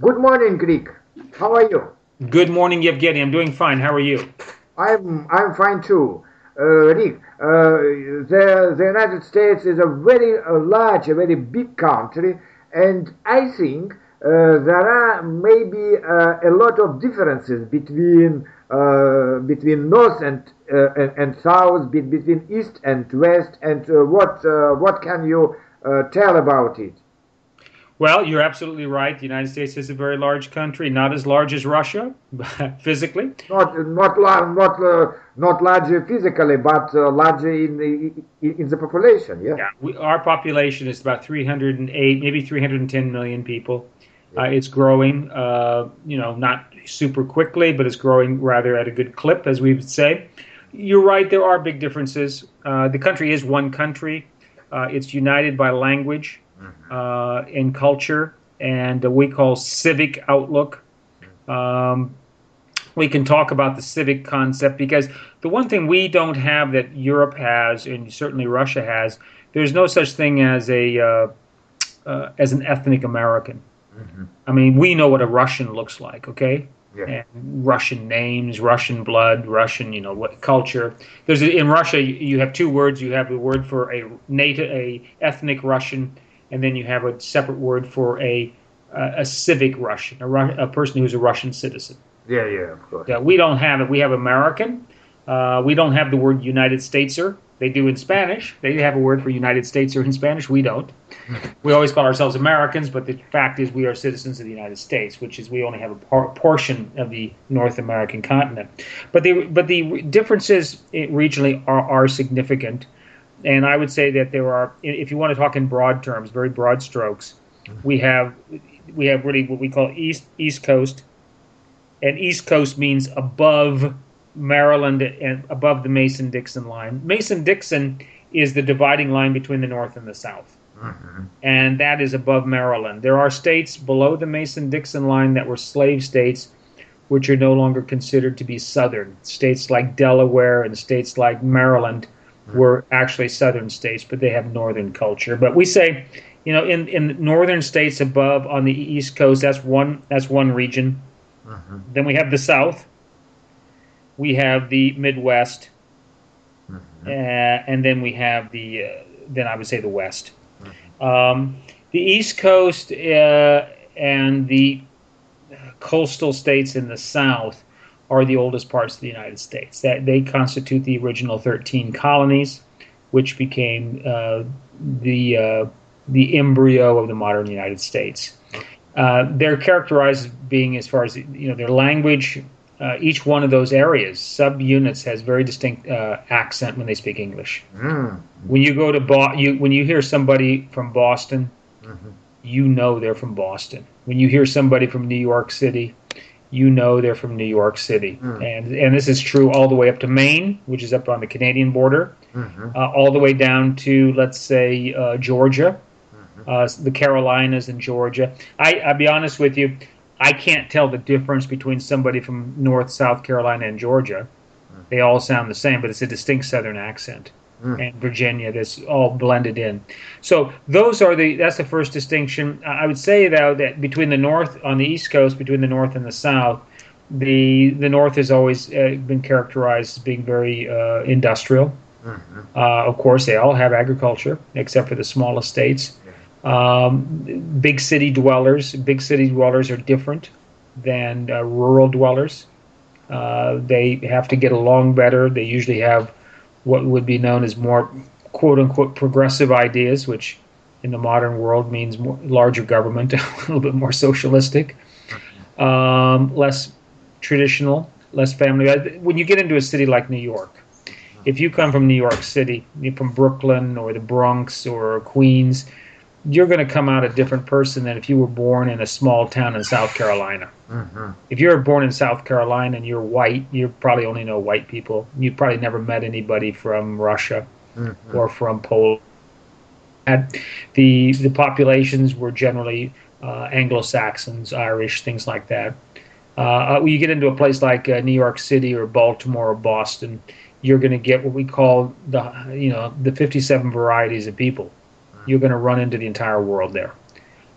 Good morning, Rick. How are you? Good morning, Evgueny. I'm doing fine. How are you? I'm I'm fine too. Uh, Rick, uh, the the United States is a very uh, large, a very big country, and I think uh, there are maybe uh, a lot of differences between uh, between north and, uh, and and south, be- between east and west, and uh, what uh, what can you uh, tell about it? Well, you're absolutely right. The United States is a very large country, not as large as Russia physically. Not not not uh, not large physically, but uh, large in the in the population. Yeah. Yeah, we, our population is about 308, maybe 310 million people. Uh, it's growing, uh, you know, not super quickly, but it's growing rather at a good clip, as we would say. You're right, there are big differences. Uh, the country is one country. Uh, it's united by language uh, and culture and we call civic outlook. Um, we can talk about the civic concept because the one thing we don't have that Europe has, and certainly Russia has, there's no such thing as a uh, uh, as an ethnic American. I mean, we know what a Russian looks like, okay? Yeah. And Russian names, Russian blood, Russian, you know, what culture. There's a, in Russia you you have two words. You have the word for a native, a ethnic Russian, and then you have a separate word for a a, a civic Russian, a, Ru- a person who's a Russian citizen. Yeah, yeah, of course. Yeah, we don't have it. We have American. Uh, we don't have the word United Stateser. They do in Spanish. They have a word for United Stateser in Spanish. We don't. We always call ourselves Americans, but the fact is we are citizens of the United States, which is we only have a por- portion of the North American continent. But the but the differences eh, regionally are, are significant, and I would say that there are. If you want to talk in broad terms, very broad strokes, we have we have really what we call East East Coast, and East Coast means above Maryland and above the Mason Dixon line. Mason Dixon is the dividing line between the North and the South, mm-hmm. and that is above Maryland. There are states below the Mason Dixon line that were slave states, which are no longer considered to be Southern. States like Delaware and states like Maryland were actually Southern states, but they have Northern culture. But we say, you know, in, in northern states above on the East Coast, that's one that's one region. Then we have the South. We have the Midwest, uh, and then we have the uh, then I would say the West. Um, the East Coast uh, and the coastal states in the South are the oldest parts of the United States. That they constitute the original 13 colonies, which became uh, the uh, the embryo of the modern United States. Uh, they're characterized as being, as far as you know, their language. Uh, each one of those areas, subunits, has very distinct uh, accent when they speak English. Mm. When you go to Bo- you when you hear somebody from Boston, Mhm. you know they're from Boston. When you hear somebody from New York City, you know they're from New York City. Mm. And and this is true all the way up to Maine, which is up on the Canadian border, Mhm. uh, all the way down to let's say uh, Georgia, uh, the Carolinas and Georgia. I I'll be honest with you, I can't tell the difference between somebody from North, South Carolina, and Georgia. They all sound the same, but it's a distinct Southern accent. Mm. And Virginia, that's all blended in. So those are the that's the first distinction. I would say though that between the North on the East Coast, between the North and the South, the the North has always uh, been characterized as being very uh, industrial. Mhm. Uh, of course, they all have agriculture, except for the smallest states. Um, big city dwellers, big city dwellers are different than uh, rural dwellers. Uh, they have to get along better. They usually have what would be known as more quote unquote progressive ideas, which in the modern world means more, larger government, a little bit more socialistic, um, less traditional, less family. When you get into a city like New York, if you come from New York City, from Brooklyn or the Bronx or Queens, you're going to come out a different person than if you were born in a small town in South Carolina. Mhm. If you're born in South Carolina and you're white, you probably only know white people. You probably never met anybody from Russia Mhm. or from Poland. The the populations were generally uh, Anglo-Saxons, Irish, things like that. Uh, when you get into a place like uh, New York City or Baltimore or Boston, you're going to get what we call the you know the 57 varieties of people. You're going to run into the entire world there.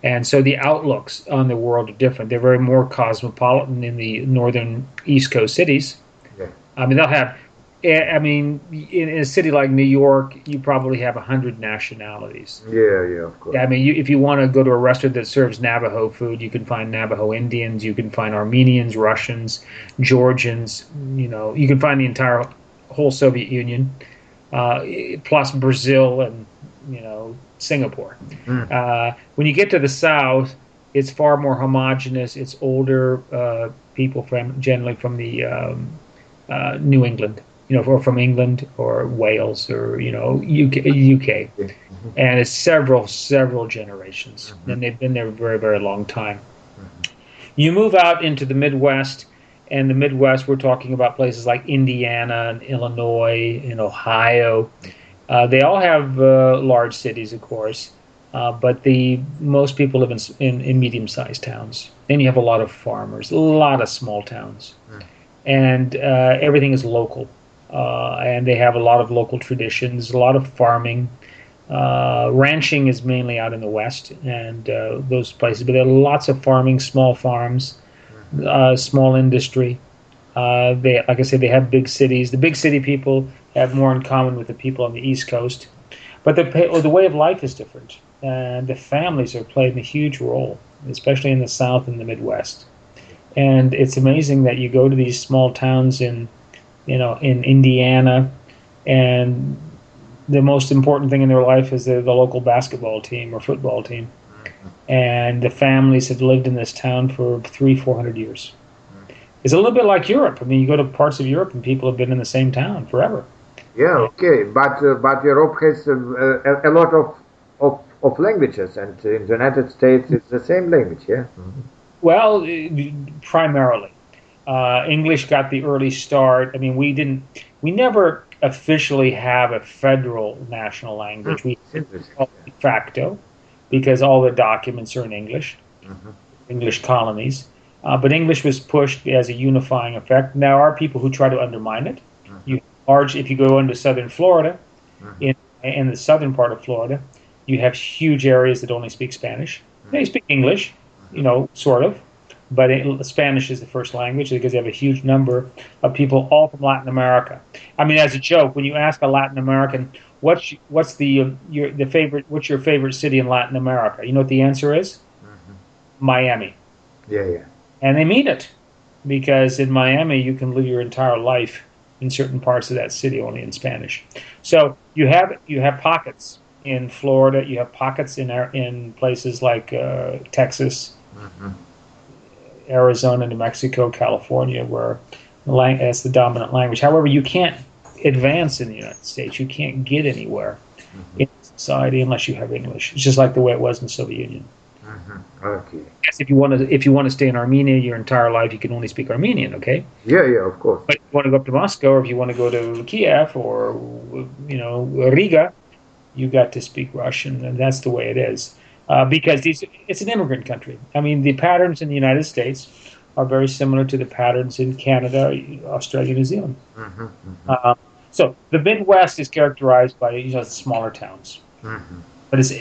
And so the outlooks on the world are different. They're very more cosmopolitan in the northern East Coast cities. Yeah. I mean, they'll have. eh, I mean, in, in a city like New York, you probably have a hundred nationalities. Yeah, yeah, of course. I mean, you, if you want to go to a restaurant that serves Navajo food, you can find Navajo Indians, you can find Armenians, Russians, Georgians. You know, you can find the entire whole Soviet Union, uh, plus Brazil and you know Singapore. Mm. Uh, when you get to the south, it's far more homogenous. It's older uh, people from generally from the um, uh, New England, you know, or from England or Wales or you know UK. UK. Mhm. and it's several several generations Mhm. and they've been there a very very long time you move out into the midwest and the midwest we're talking about places like indiana and illinois and ohio uh, they all have uh, large cities of course uh, but the most people live in, in, in medium-sized towns. Then you have a lot of farmers a lot of small towns. Mm. and uh, everything is local. Uh, and they have a lot of local traditions a lot of farming. Uh, ranching is mainly out in the west and uh, those places, but there are lots of farming, small farms, uh, small industry. Uh, they, like I said, they have big cities. The big city people have more in common with the people on the East Coast, but the pa- or the way of life is different, and the families are playing a huge role, especially in the South and the Midwest. And it's amazing that you go to these small towns in, you know, in Indiana, and the most important thing in their life is the, the local basketball team or football team. And the families have lived in this town for three, four hundred years. It's a little bit like Europe. I mean, you go to parts of Europe and people have been in the same town forever. Yeah, okay, but uh, but Europe has uh, a, a lot of, of of languages, and in the United States it's the same language. Yeah. Well, eh, primarily, uh, English got the early start. I mean, we didn't, we never officially have a federal national language. We call it de facto because all the documents are in English, Mhm. English colonies. Uh, but English was pushed as a unifying effect. There are people who try to undermine it. Mhm. You large, if you go into southern Florida, Mhm. in in the southern part of Florida, you have huge areas that only speak Spanish. They speak English, you know, sort of, but it, Spanish is the first language because they have a huge number of people all from Latin America. I mean, as a joke, when you ask a Latin American, "What's what's the uh, your the favorite? What's your favorite city in Latin America?" You know what the answer is? Mhm. Miami, Yeah, yeah. And they mean it because in Miami you can live your entire life in certain parts of that city only in Spanish. So you have you have pockets in Florida. You have pockets in in places like uh, Texas, Mhm. Arizona, New Mexico, California, where lang- that's the dominant language. However, you can't advance in the United States. You can't get anywhere in society unless you have English. It's just like the way it was in the Soviet Union. Mhm. Okay. Yes, if you want to, if you want to stay in Armenia your entire life, you can only speak Armenian. Okay, Yeah, yeah, of course. but if you want to go up to Moscow, or if you want to go to Kiev or you know Riga, you got to speak Russian, and that's the way it is. Uh, because these, it's an immigrant country. I mean, the patterns in the United States are very similar to the patterns in Canada, Australia, New Zealand. Mhm. Uh, so the Midwest is characterized by you know smaller towns, Mhm. but it's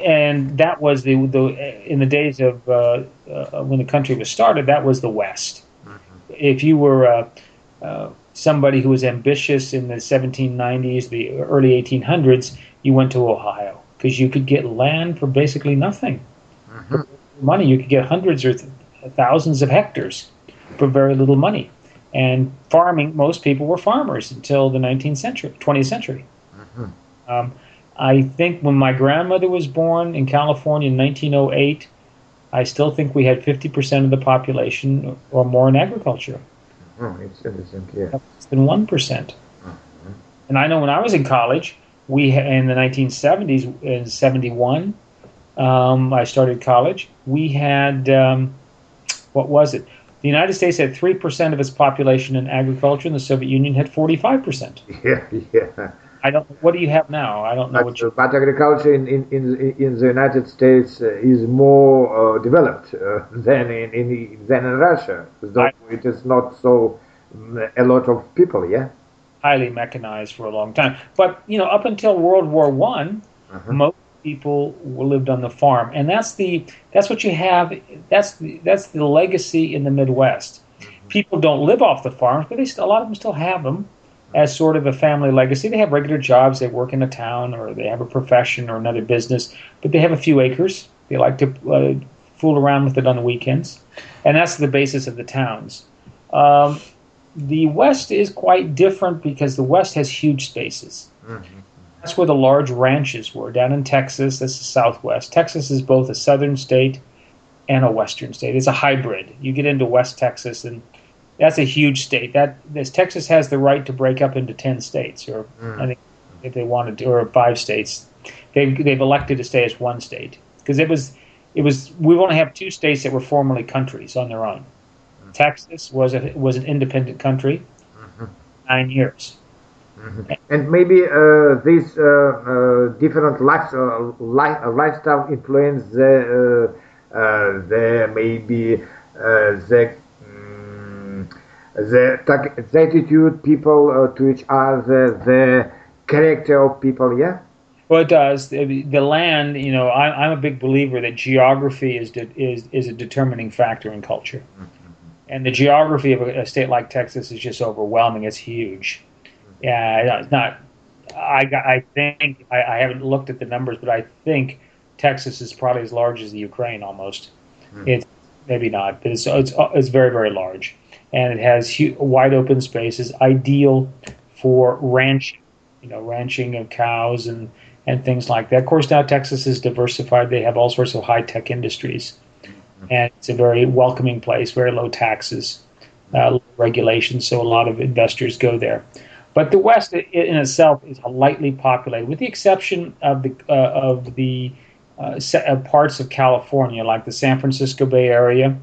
and that was the the in the days of uh, uh, when the country was started. That was the West. Mhm. If you were uh, uh, somebody who was ambitious in the 1790s, the early 1800s, you went to Ohio because you could get land for basically nothing. Mhm. Money you could get hundreds or th- thousands of hectares for very little money. And farming, most people were farmers until the 19th century, 20th century. Mhm. Um, I think when my grandmother was born in California in 1908, I still think we had 50% of the population or more in agriculture, Oh, it's interesting. Yeah. less than 1%. Mhm. And I know when I was in college, we in the 1970s, in 71, um, I started college. We had, um, what was it? The United States had 3% of its population in agriculture, and the Soviet Union had 45%. Yeah, yeah. I don't, what do you have now? I don't know But, what you, but agriculture in, in, in, in the United States uh, is more uh, developed uh, than in, in than in Russia. Though I- it is not so mm, a lot of people. Yeah. highly mechanized for a long time. But, you know, up until World War One, Uh-huh. most people lived on the farm, and that's the that's what you have. That's the, that's the legacy in the Midwest. People don't live off the farms, but they still, a lot of them still have them as sort of a family legacy. They have regular jobs, they work in a town, or they have a profession or another business, but they have a few acres. They like to uh, fool around with it on the weekends, and that's the basis of the towns. Um, the West is quite different because the West has huge spaces. Mm-hmm. That's where the large ranches were down in Texas. That's the Southwest. Texas is both a southern state and a western state. It's a hybrid. You get into West Texas, and that's a huge state. That this Texas has the right to break up into ten states, or mm. I think if they wanted to, or five states. They've they've elected to stay as one state because it was it was we only have two states that were formerly countries on their own. Mm. Texas was a, was an independent country, mm-hmm. nine years. Mm-hmm. And maybe uh, these uh, uh, different life, uh, life, uh, lifestyle influence the, uh, the maybe the the, the attitude people to each other, the character of people. Yeah. Well, it does. The, the land, you know, I, am a big believer that geography is de, is is a determining factor in culture, mm-hmm. and the geography of a, a state like Texas is just overwhelming. It's huge yeah, it's not. I I think I, I, haven't looked at the numbers, but I think Texas is probably as large as the Ukraine almost. Mm. It's maybe not, but it's it's it's very very large, and it has huge, wide open spaces, ideal for ranching. You know, ranching of cows and and things like that. Of course, now Texas is diversified; they have all sorts of high tech industries, mm-hmm. and it's a very welcoming place, very low taxes, uh, regulations, so a lot of investors go there. But the West in itself is lightly populated, with the exception of the uh, of the uh, uh, parts of California, like the San Francisco Bay Area.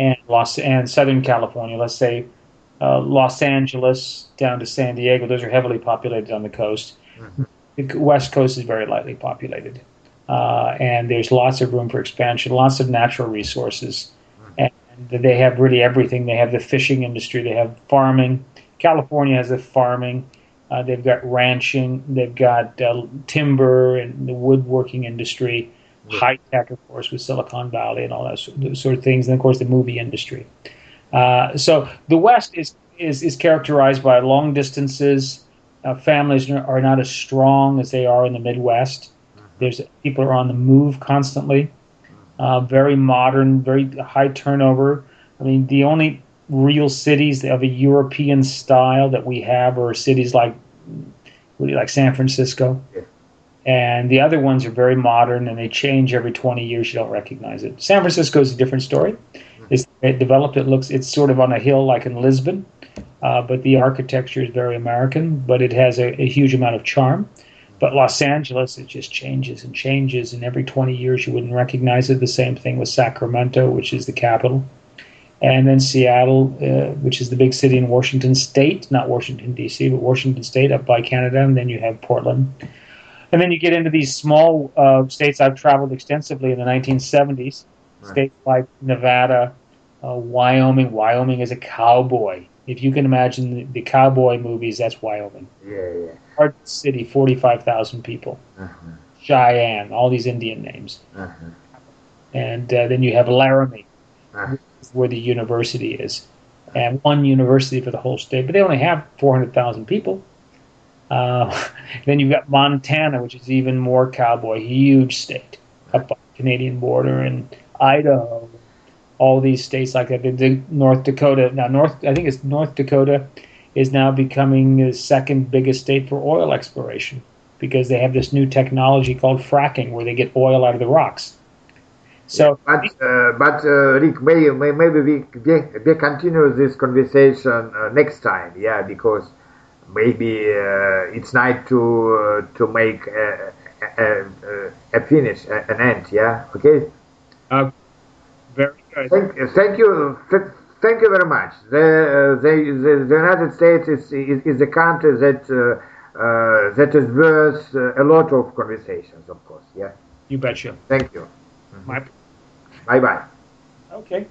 And Los and Southern California. Let's say uh, Los Angeles down to San Diego; those are heavily populated on the coast. Mm-hmm. The West Coast is very lightly populated, uh, and there's lots of room for expansion, lots of natural resources, mm-hmm. and they have really everything. They have the fishing industry, they have farming California has the farming. Uh, they've got ranching. They've got uh, timber and the woodworking industry. High tech, of course, with Silicon Valley and all that sort, of things. And of course, the movie industry. Uh, so the West is, is is characterized by long distances. Uh, families are not as strong as they are in the Midwest. Mm-hmm. There's people are on the move constantly. Uh, very modern, very high turnover. I mean, the only real cities of a European style that we have are cities like like San Francisco. And the other ones are very modern and they change every 20 years. You don't recognize it. San Francisco is a different story. It's it developed. It looks. It's sort of on a hill like in Lisbon, uh, but the architecture is very American. But it has a, a, huge amount of charm. But Los Angeles, it just changes and changes, and every 20 years you wouldn't recognize it. The same thing with Sacramento, which is the capital and then Seattle, uh, which is the big city in Washington State, not Washington D.C., but Washington State up by Canada, and then you have Portland, and then you get into these small uh, states. I've traveled extensively in the 1970s, right. states like Nevada, uh, Wyoming. Wyoming is a cowboy. If you can imagine the, the cowboy movies, that's Wyoming. Yeah, yeah. Hard City, 45,000 people. Uh-huh. Cheyenne, all these Indian names. Uh-huh. And uh, then you have Laramie. Uh-huh where the university is, and one university for the whole state. But they only have 400,000 people. Uh, then you've got Montana, which is even more cowboy, huge state up on the Canadian border, and Idaho, all these states like that. The North Dakota now, North I think it's North Dakota is now becoming the second biggest state for oil exploration because they have this new technology called fracking, where they get oil out of the rocks. So, but uh, but uh, Rick, maybe maybe we they, continue this conversation uh, next time, yeah, because maybe uh, it's night to uh, to make a, a, a, finish, an end, yeah, okay. Uh, very good. Thank, thank you, thank you very much. The the, the, the United States is, is, is a country that that is worth a lot of conversations, of course, yeah. You betcha. Thank you. Mm-hmm. My Bye bye. Okay.